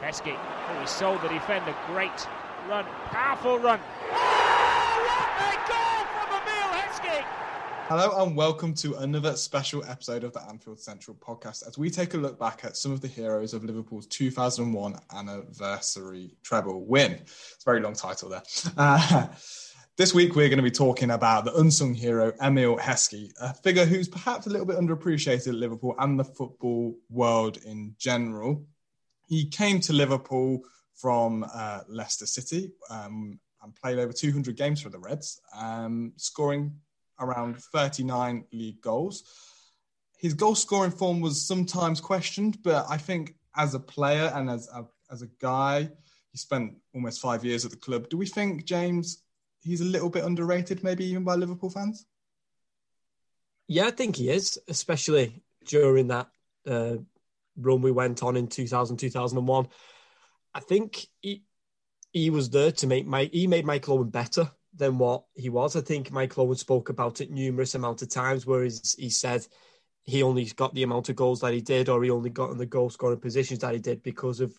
Heskey, oh, he sold the defender. Great run, powerful run. Hello and welcome to another special episode of the Anfield Central podcast as we take a look back at some of the heroes of Liverpool's 2001 anniversary treble win. It's a very long title there. Uh, this week we're going to be talking about the unsung hero Emile Heskey, a figure who's perhaps a little bit underappreciated at Liverpool and the football world in general. He came to Liverpool from uh, Leicester City um, and played over 200 games for the Reds, um, scoring around 39 league goals. His goal scoring form was sometimes questioned, but I think as a player and as a, as a guy, he spent almost five years at the club. Do we think, James, he's a little bit underrated, maybe even by Liverpool fans? Yeah, I think he is, especially during that uh, run we went on in 2000, 2001. I think he he was there to make my he made Michael Owen better than what he was. I think Michael Owen spoke about it numerous amount of times where he said he only got the amount of goals that he did or he only got in the goal scoring positions that he did because of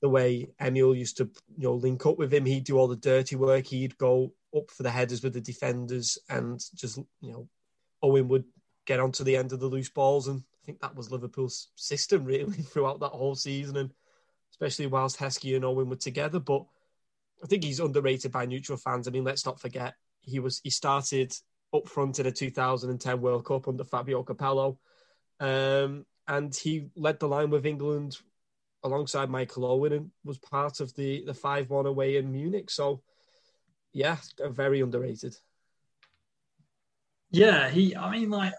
the way Emile used to you know link up with him. He'd do all the dirty work. He'd go up for the headers with the defenders and just you know Owen would get onto the end of the loose balls and I think that was Liverpool's system really throughout that whole season, and especially whilst Heskey and Owen were together. But I think he's underrated by neutral fans. I mean, let's not forget he was he started up front in the 2010 World Cup under Fabio Capello, um, and he led the line with England alongside Michael Owen and was part of the the five one away in Munich. So, yeah, very underrated. Yeah, he. I mean, like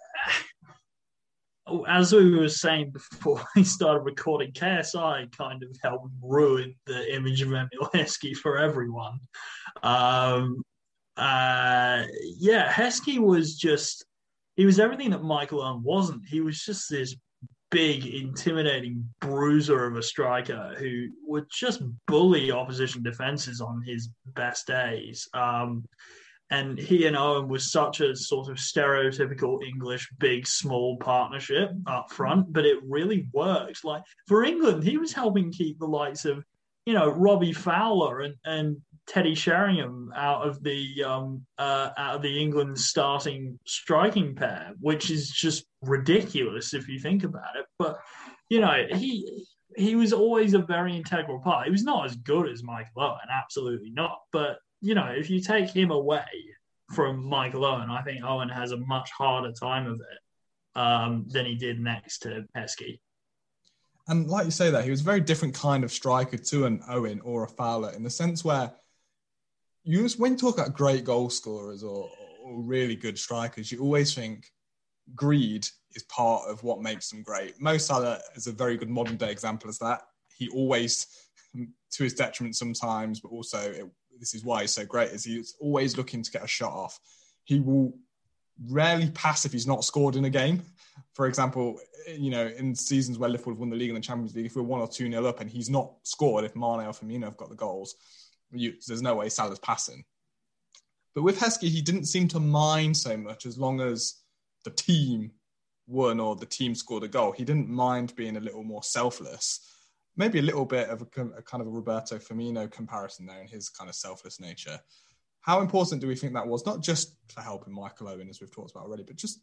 as we were saying before we started recording, KSI kind of helped ruin the image of Emile Heskey for everyone. Um, uh, yeah, Heskey was just, he was everything that Michael Owen wasn't. He was just this big, intimidating bruiser of a striker who would just bully opposition defenses on his best days. Um, and he and Owen was such a sort of stereotypical English big small partnership up front, but it really worked. Like for England, he was helping keep the likes of, you know, Robbie Fowler and, and Teddy Sheringham out of the um, uh, out of the England starting striking pair, which is just ridiculous if you think about it. But you know, he he was always a very integral part. He was not as good as Michael Owen, absolutely not, but you know, if you take him away from Michael Owen, I think Owen has a much harder time of it um, than he did next to Heskey. And like you say that, he was a very different kind of striker to an Owen or a Fowler in the sense where you just, when you talk about great goal scorers or, or really good strikers, you always think greed is part of what makes them great. Mo Salah is a very good modern day example of that. He always, to his detriment sometimes, but also it this is why he's so great, is he's always looking to get a shot off. He will rarely pass if he's not scored in a game. For example, you know, in seasons where Liverpool have won the league and the Champions League, if we're one or two nil up and he's not scored, if Mane or Firmino have got the goals, you, there's no way Salah's passing. But with Heskey, he didn't seem to mind so much as long as the team won or the team scored a goal. He didn't mind being a little more selfless maybe a little bit of a, a, kind of a Roberto Firmino comparison there in his kind of selfless nature. How important do we think that was, not just for helping Michael Owen, as we've talked about already, but just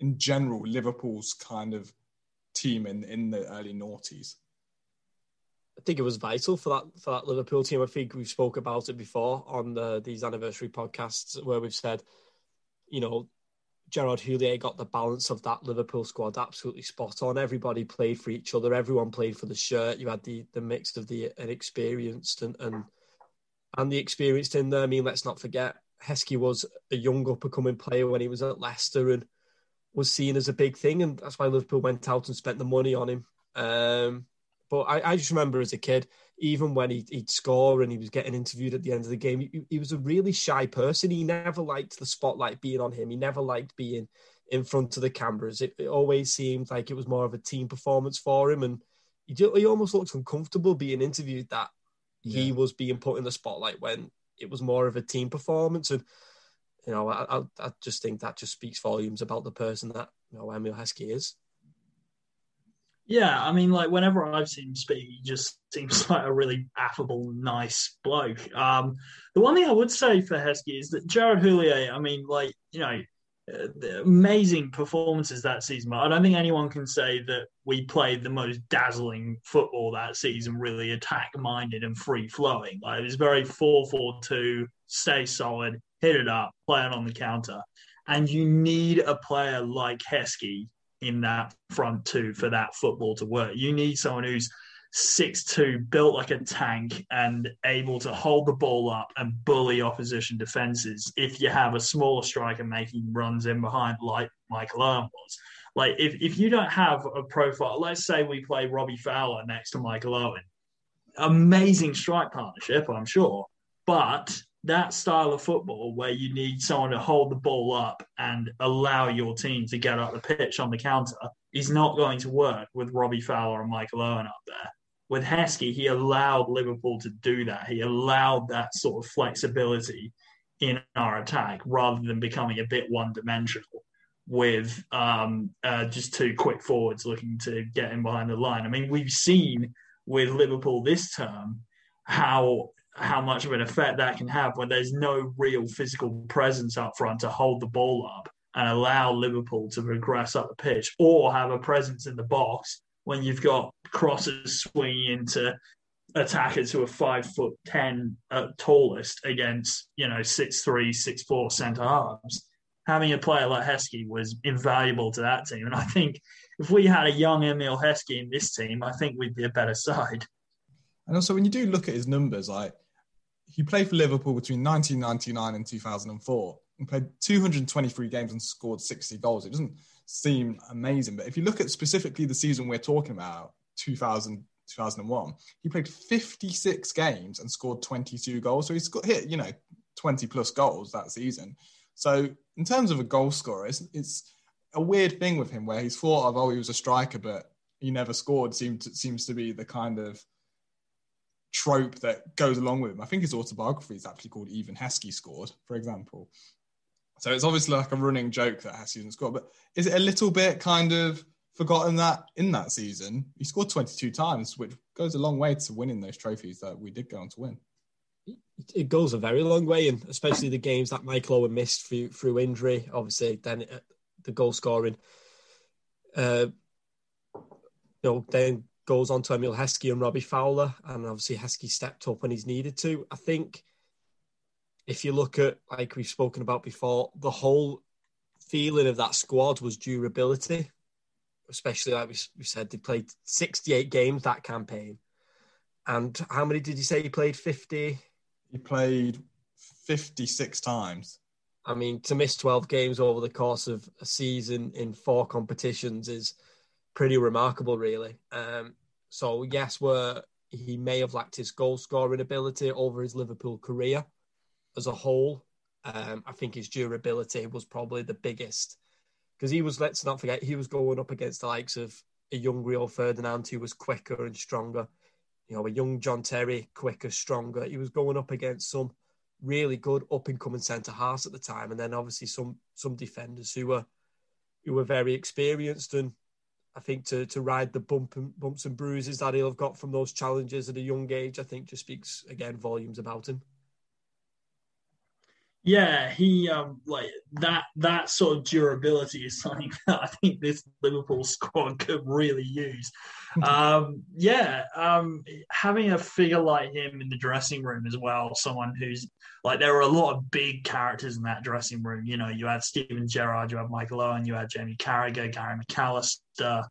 in general, Liverpool's kind of team in, in the early noughties? I think it was vital for that for that Liverpool team. I think we've spoke about it before on the, these anniversary podcasts where we've said, you know, Gerard Houllier got the balance of that Liverpool squad absolutely spot on. Everybody played for each other. Everyone played for the shirt. You had the the mix of the inexperienced and and and the experienced in there. I mean, let's not forget Heskey was a young up and coming player when he was at Leicester and was seen as a big thing, and that's why Liverpool went out and spent the money on him. Um, but I, I, just remember as a kid, even when he, would score and he was getting interviewed at the end of the game, he, he, was a really shy person. He never liked the spotlight being on him. He never liked being in front of the cameras. It, it always seemed like it was more of a team performance for him, and he, he almost looked uncomfortable being interviewed that yeah. he was being put in the spotlight when it was more of a team performance. And you know, I, I, I just think that just speaks volumes about the person that you know Emile Heskey is. Yeah, I mean, like whenever I've seen him speak, he just seems like a really affable, nice bloke. Um, the one thing I would say for Heskey is that Gerard Houllier, I mean, like you know, uh, amazing performances that season. But I don't think anyone can say that we played the most dazzling football that season, really attack minded and free flowing. Like it was very 4 4 2, stay solid, hit it up, play it on the counter. And you need a player like Heskey in that front two for that football to work. You need someone who's six two, built like a tank, and able to hold the ball up and bully opposition defenses. If you have a smaller striker making runs in behind, like Michael Owen was, like if if you don't have a profile, let's say we play Robbie Fowler next to Michael Owen, amazing strike partnership, I'm sure, but that style of football where you need someone to hold the ball up and allow your team to get up the pitch on the counter is not going to work with Robbie Fowler and Michael Owen up there with Heskey, he allowed Liverpool to do that. He allowed that sort of flexibility in our attack rather than becoming a bit one dimensional with um, uh, just two quick forwards looking to get in behind the line. I mean, we've seen with Liverpool this term how how much of an effect that can have when there's no real physical presence up front to hold the ball up and allow Liverpool to progress up the pitch or have a presence in the box when you've got crosses swinging into attackers who are five foot ten at tallest against you know six three six four centre halves. Having a player like Heskey was invaluable to that team, and I think if we had a young Emile Heskey in this team, I think we'd be a better side. And also, when you do look at his numbers, like he played for Liverpool between 1999 and 2004, and played 223 games and scored 60 goals. It doesn't seem amazing. But if you look at specifically the season we're talking about, 2000, 2001, he played 56 games and scored 22 goals. So he's got hit, you know, 20 plus goals that season. So in terms of a goal scorer, it's, it's a weird thing with him where he's thought of, oh, he was a striker, but he never scored. Seems to, seems to be the kind of trope that goes along with him. I think his autobiography is actually called Even Heskey Scored, for example. So it's obviously like a running joke that Heskey didn't score, but is it a little bit kind of forgotten that in that season he scored 22 times, which goes a long way to winning those trophies that we did go on to win. It goes a very long way, and especially the games that Michael Owen missed through through injury. Obviously, then uh, the goal scoring, uh, you know, then goes on to Emile Heskey and Robbie Fowler, and obviously Heskey stepped up when he's needed to. I think if you look at like we've spoken about before, the whole feeling of that squad was durability, especially like we, we said, they played 68 games that campaign. And how many did you say he played? 50? He played 56 times. I mean, to miss 12 games over the course of a season in four competitions is pretty remarkable, really. Um, so, yes, where he may have lacked his goal scoring ability over his Liverpool career as a whole. Um, I think his durability was probably the biggest because he was, let's not forget, he was going up against the likes of a young Rio Ferdinand who was quicker and stronger. You know, a young John Terry, quicker, stronger. He was going up against some really good up and coming centre halves at the time, and then obviously some some defenders who were who were very experienced. And I think to to ride the bump and, bumps and bruises that he'll have got from those challenges at a young age, I think just speaks again volumes about him. Yeah, he um like that that sort of durability is something that I think this Liverpool squad could really use. um yeah, um having a figure like him in the dressing room as well, someone who's like there were a lot of big characters in that dressing room. You know, you had Steven Gerrard, you had Michael Owen, you had Jamie Carragher, Gary McAllister,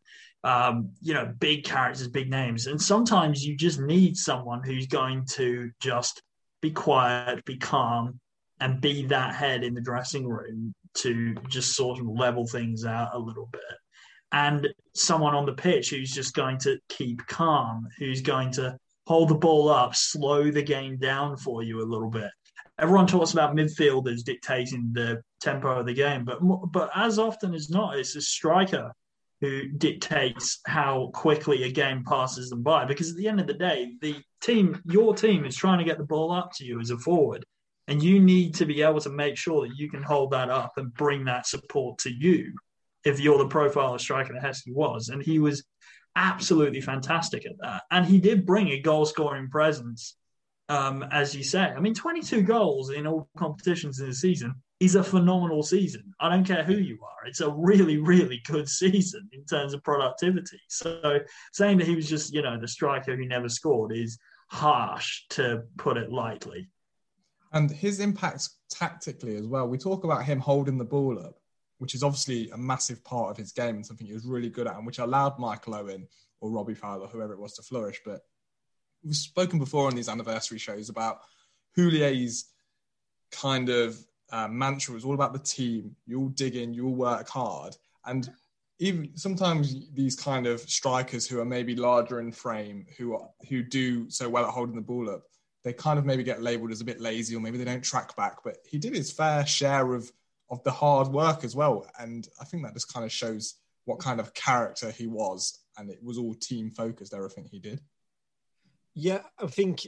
um, you know, big characters, big names. And sometimes you just need someone who's going to just be quiet, be calm, and be that head in the dressing room to just sort of level things out a little bit. And someone on the pitch who's just going to keep calm, who's going to hold the ball up, slow the game down for you a little bit. Everyone talks about midfielders dictating the tempo of the game, but but as often as not, it's a striker who dictates how quickly a game passes them by. Because at the end of the day, the team, your team, is trying to get the ball up to you as a forward, and you need to be able to make sure that you can hold that up and bring that support to you if you're the profile of striker that Heskey was. And he was absolutely fantastic at that. And he did bring a goal scoring presence, um, as you say. I mean, 22 goals in all competitions in the season is a phenomenal season. I don't care who you are. It's a really, really good season in terms of productivity. So saying that he was just, you know, the striker who never scored is harsh to put it lightly. And his impact tactically as well. We talk about him holding the ball up which is obviously a massive part of his game and something he was really good at, and which allowed Michael Owen or Robbie Fowler, whoever it was, to flourish. But we've spoken before on these anniversary shows about Houllier's kind of uh, mantra was all about the team. You all dig in, you all work hard, and even sometimes these kind of strikers who are maybe larger in frame, who are, who do so well at holding the ball up, they kind of maybe get labelled as a bit lazy, or maybe they don't track back. But he did his fair share of of the hard work as well. And I think that just kind of shows what kind of character he was. And it was all team focused, everything he did. Yeah, I think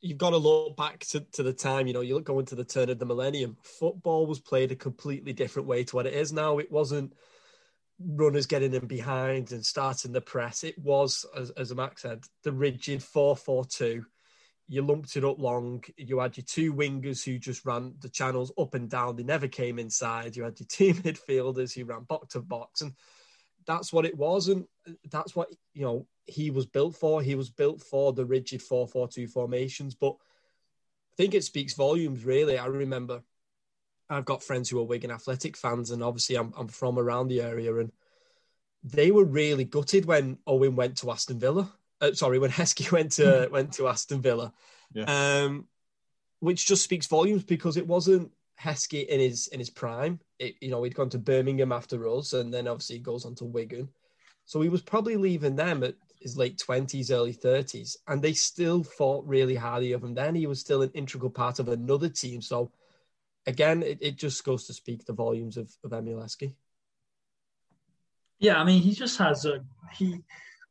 you've got to look back to, to the time, you know, you look going to the turn of the millennium. Football was played a completely different way to what it is now. It wasn't runners getting in behind and starting the press. It was, as, as Max said, the rigid 4 4 2 you lumped it up long. You had your two wingers who just ran the channels up and down. They never came inside. You had your two midfielders who ran box to box, and that's what it was. And that's what you know he was built for. He was built for the rigid four-four-two formations. But I think it speaks volumes, really. I remember I've got friends who are Wigan Athletic fans, and obviously I'm, I'm from around the area, and they were really gutted when Owen went to Aston Villa uh, sorry, when Heskey went to went to Aston Villa, yeah. um, which just speaks volumes because it wasn't Heskey in his in his prime. It, you know, he'd gone to Birmingham after us, and then obviously he goes on to Wigan. So he was probably leaving them at his late twenties, early thirties, and they still thought really highly of him. Then he was still an integral part of another team. So again, it, it just goes to speak the volumes of, of Emile Heskey. Yeah, I mean, he just has a he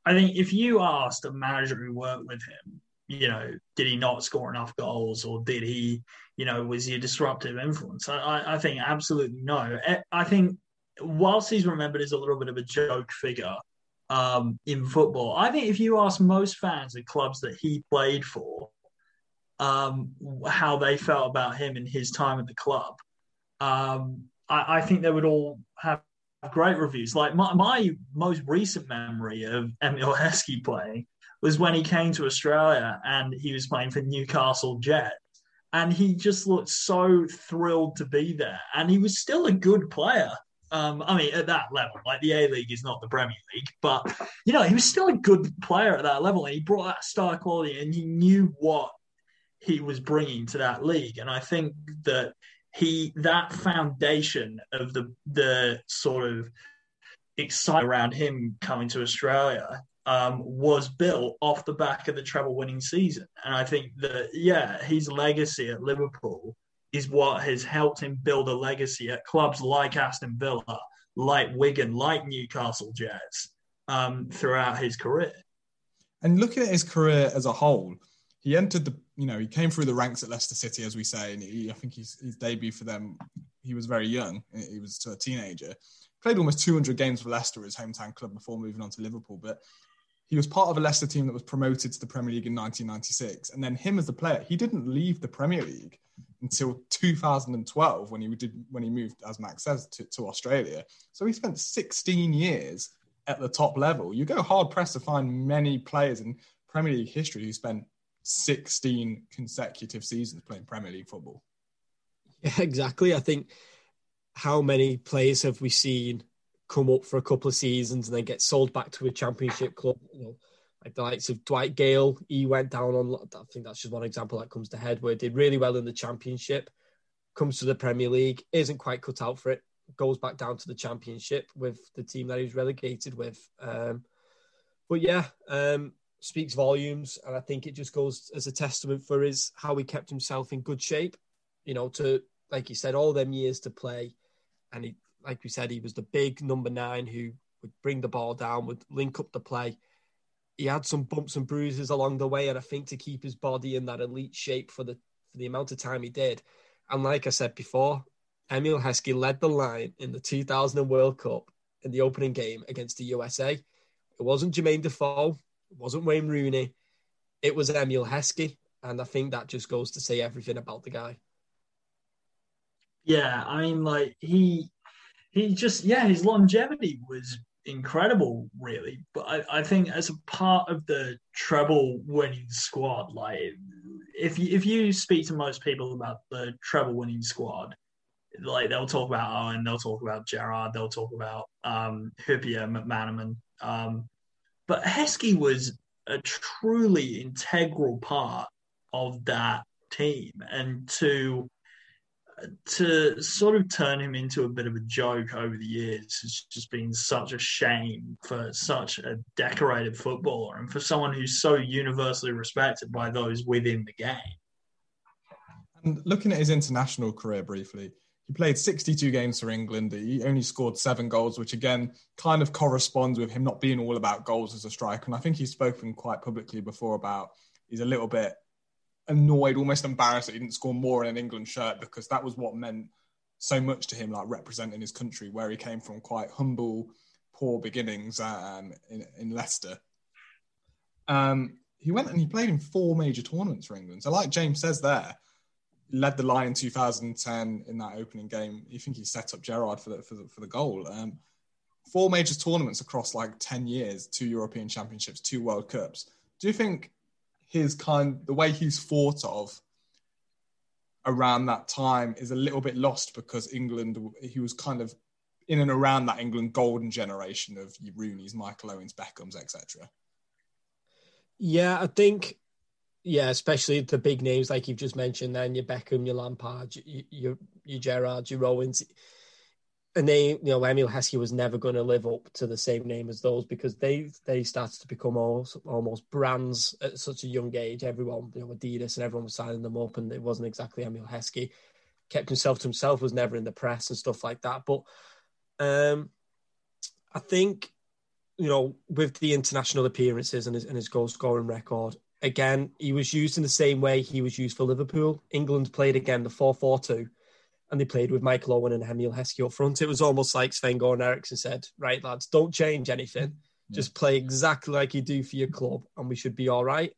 I think if you asked a manager who worked with him, you know, did he not score enough goals or did he, you know, was he a disruptive influence? I, I think absolutely no. I think whilst he's remembered as a little bit of a joke figure um, in football, I think if you ask most fans of clubs that he played for, um, how they felt about him in his time at the club, um, I, I think they would all have great reviews. Like my, my most recent memory of Emile Heskey playing was when he came to Australia and he was playing for Newcastle Jets. And he just looked so thrilled to be there. And he was still a good player. Um, I mean, at that level, like the A League is not the Premier League, but you know, he was still a good player at that level, and he brought that star quality, and he knew what he was bringing to that league. And I think that he that foundation of the the sort of excitement around him coming to Australia um, was built off the back of the treble winning season. And I think that, yeah, his legacy at Liverpool is what has helped him build a legacy at clubs like Aston Villa, like Wigan, like Newcastle Jets um, throughout his career. And looking at his career as a whole, he entered the you know he came through the ranks at Leicester City as we say, and he, I think his, his debut for them he was very young. He was a teenager. Played almost 200 games for Leicester, his hometown club, before moving on to Liverpool. But he was part of a Leicester team that was promoted to the Premier League in 1996. And then him as the player, he didn't leave the Premier League until 2012 when he did when he moved, as Max says, to, to Australia. So he spent 16 years at the top level. You go hard pressed to find many players in Premier League history who spent 16 consecutive seasons playing Premier League football. Yeah, exactly. I think how many players have we seen come up for a couple of seasons and then get sold back to a championship club? You know, like the likes of Dwight Gayle, he went down on. I think that's just one example that comes to head where he did really well in the championship, comes to the Premier League, isn't quite cut out for it, goes back down to the championship with the team that he was relegated with. Um, but yeah, um, speaks volumes, and I think it just goes as a testament for his how he kept himself in good shape. You know, to like you said, all them years to play, and he, like we said, he was the big number nine who would bring the ball down, would link up the play. He had some bumps and bruises along the way, and I think to keep his body in that elite shape for the for the amount of time he did, and like I said before, Emile Heskey led the line in the 2000 World Cup in the opening game against the USA It wasn't Jermaine Defoe. It wasn't Wayne Rooney. It was Emile Heskey. And I think that just goes to say everything about the guy. Yeah, I mean, like he he just yeah, his longevity was incredible, really. But I, I think as a part of the treble winning squad, like if you if you speak to most people about the treble winning squad, like they'll talk about Owen, they'll talk about Gerrard, they'll talk about um Hyypiä, McManaman. Um, but Heskey was a truly integral part of that team, and to to sort of turn him into a bit of a joke over the years has just been such a shame for such a decorated footballer and for someone who's so universally respected by those within the game. And looking at his international career briefly, he played 62 games for England. He only scored seven goals, which again kind of corresponds with him not being all about goals as a striker. And I think he's spoken quite publicly before about he's a little bit annoyed, almost embarrassed that he didn't score more in an England shirt because that was what meant so much to him, like representing his country, where he came from quite humble, poor beginnings um, in, in Leicester. Um, he went and he played in four major tournaments for England. So, like James says there, led the line in 2010 in that opening game. You think he set up Gerrard for the, for the, for the goal. Um, four major tournaments across like 10 years, two European Championships, two World Cups. Do you think his kind the way he's thought of around that time is a little bit lost because England he was kind of in and around that England golden generation of Rooney's, Michael Owens, Beckhams, etc. Yeah, I think yeah, especially the big names like you've just mentioned. Then your Beckham, your Lampard, your your, your Gerrard, your Owens a name, you know, Emile Heskey was never going to live up to the same name as those because they they started to become almost, almost brands at such a young age. Everyone, you know, Adidas and everyone was signing them up, and it wasn't exactly Emile Heskey. Kept himself to himself, was never in the press and stuff like that. But um, I think, you know, with the international appearances and his, and his goal scoring record, again, he was used in the same way he was used for Liverpool. England played again the 4 4 2 and they played with Michael Owen and Emile Heskey up front. It was almost like Sven Goran Eriksson said, right, lads, don't change anything. Yeah. Just play exactly like you do for your club and we should be all right.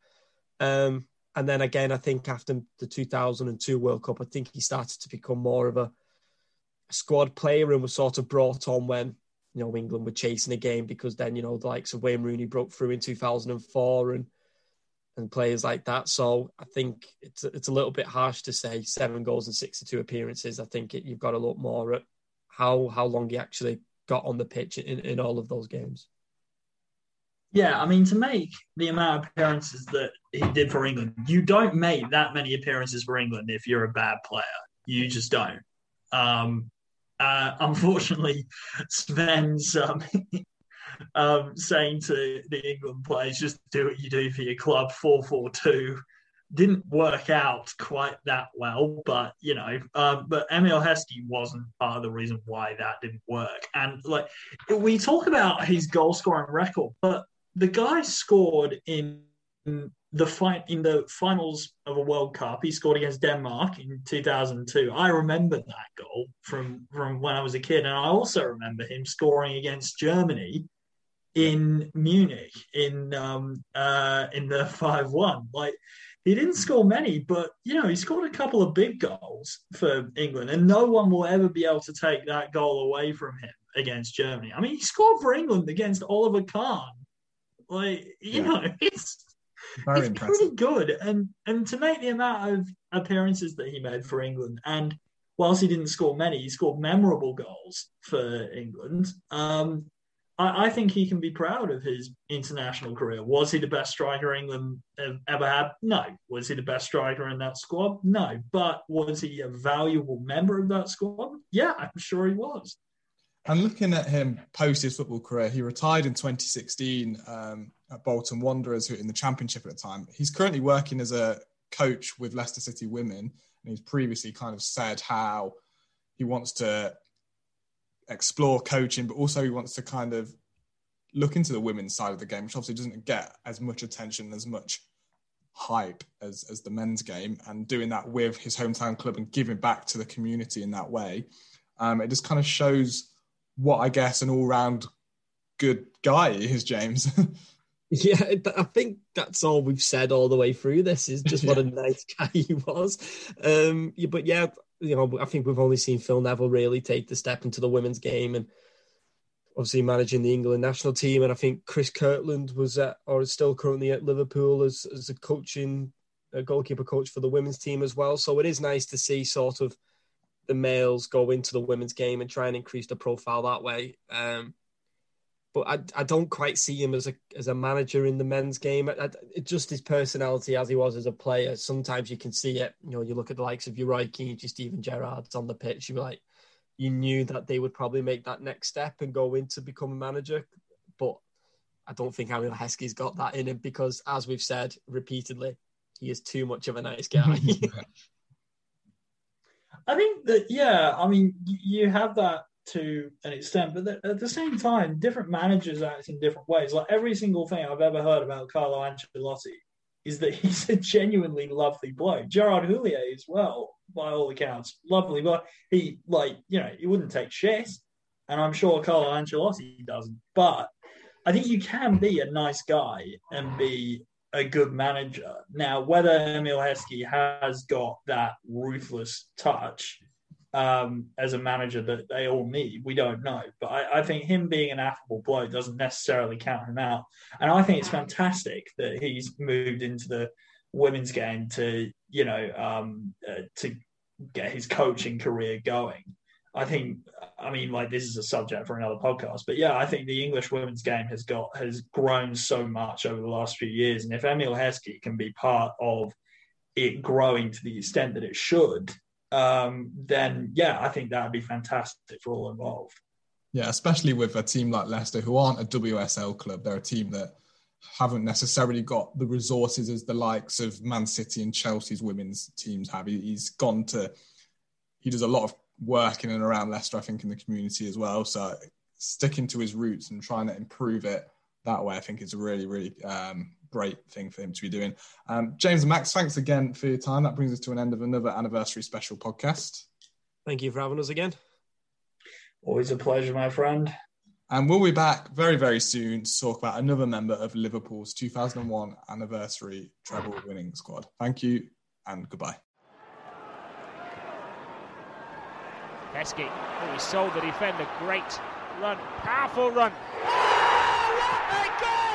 Um, and then again, I think after the 2002 World Cup, I think he started to become more of a, a squad player and was sort of brought on when, you know, England were chasing a game because then, you know, the likes of Wayne Rooney broke through in 2004 and and players like that. So I think it's it's a little bit harsh to say seven goals and sixty two appearances. I think it, you've got to look more at how how long he actually got on the pitch in, in all of those games. Yeah, I mean, to make the amount of appearances that he did for England, you don't make that many appearances for England if you're a bad player. You just don't. Um, uh, unfortunately, Sven's um, um, saying to the England players, just do what you do for your club, 4 4 2. Didn't work out quite that well, but you know, um, but Emile Heskey wasn't part of the reason why that didn't work. And like we talk about his goal scoring record, but the guy scored in the fight in the finals of a World Cup. He scored against Denmark in 2002. I remember that goal from from when I was a kid, and I also remember him scoring against Germany in Munich in um, uh, in the five one. Like he didn't score many, but you know he scored a couple of big goals for England, and no one will ever be able to take that goal away from him against Germany. I mean, he scored for England against Oliver Kahn. Like you yeah. know, it's Very it's pretty good, and and to make the amount of appearances that he made for England, and whilst he didn't score many, he scored memorable goals for England. Um, I, I, think he can be proud of his international career. Was he the best striker England have ever had? No. Was he the best striker in that squad? No. But was he a valuable member of that squad? Yeah, I'm sure he was. And looking at him post his football career, he retired in 2016 um, at Bolton Wanderers who in the Championship at the time. He's currently working as a coach with Leicester City Women, and he's previously kind of said how he wants to explore coaching, but also he wants to kind of look into the women's side of the game, which obviously doesn't get as much attention, as much hype as, as the men's game, and doing that with his hometown club and giving back to the community in that way. Um, it just kind of shows what I guess an all round good guy is, James. Yeah, I think that's all we've said all the way through this is just what a nice guy he was. Um, yeah, but yeah, you know, I think we've only seen Phil Neville really take the step into the women's game and obviously managing the England national team. And I think Chris Kirkland was at, or is still currently at Liverpool as, as a coaching, a goalkeeper coach for the women's team as well. So it is nice to see sort of the males go into the women's game and try and increase the profile that way. Um, but I, I don't quite see him as a as a manager in the men's game. I, I, just his personality as he was as a player. Sometimes you can see it. You know, you look at the likes of your Roy Keane, Steven Gerrard's on the pitch. You're like, you knew that they would probably make that next step and go in to become a manager. But I don't think Emile Heskey's got that in him because, as we've said repeatedly, he is too much of a nice guy. I think that yeah, I mean, you have that to an extent, but at the same time, different managers act in different ways. Like every single thing I've ever heard about Carlo Ancelotti is that he's a genuinely lovely bloke. Gerard Houllier as well, by all accounts, lovely, but he like you know he wouldn't take shit, and I'm sure Carlo Ancelotti doesn't. But I think you can be a nice guy and be a good manager. Now, whether Emile Heskey has got that ruthless touch um, as a manager that they all need. We don't know, but I, I, think him being an affable bloke doesn't necessarily count him out. And I think it's fantastic that he's moved into the women's game to you know um, uh, to get his coaching career going. I think, I mean, like this is a subject for another podcast, but yeah, I think the English women's game has got has grown so much over the last few years, and if Emile Heskey can be part of it growing to the extent that it should, um, then yeah, I think that would be fantastic for all involved. Yeah, especially with a team like Leicester, who aren't a WSL club. They're a team that haven't necessarily got the resources as the likes of Man City and Chelsea's women's teams have. He's gone to, he does a lot of work in and around Leicester, I think, in the community as well. So sticking to his roots and trying to improve it that way, I think is a really, really um, great thing for him to be doing. Um, James and Max, thanks again for your time. That brings us to an end of another anniversary special podcast. Thank you for having us again. Always a pleasure, my friend. And we'll be back very, very soon to talk about another member of Liverpool's 2001 anniversary treble winning squad. Thank you and goodbye. Heskey, oh, he sold the defender. Great run, powerful run. Oh, what a goal from Emile Heskey!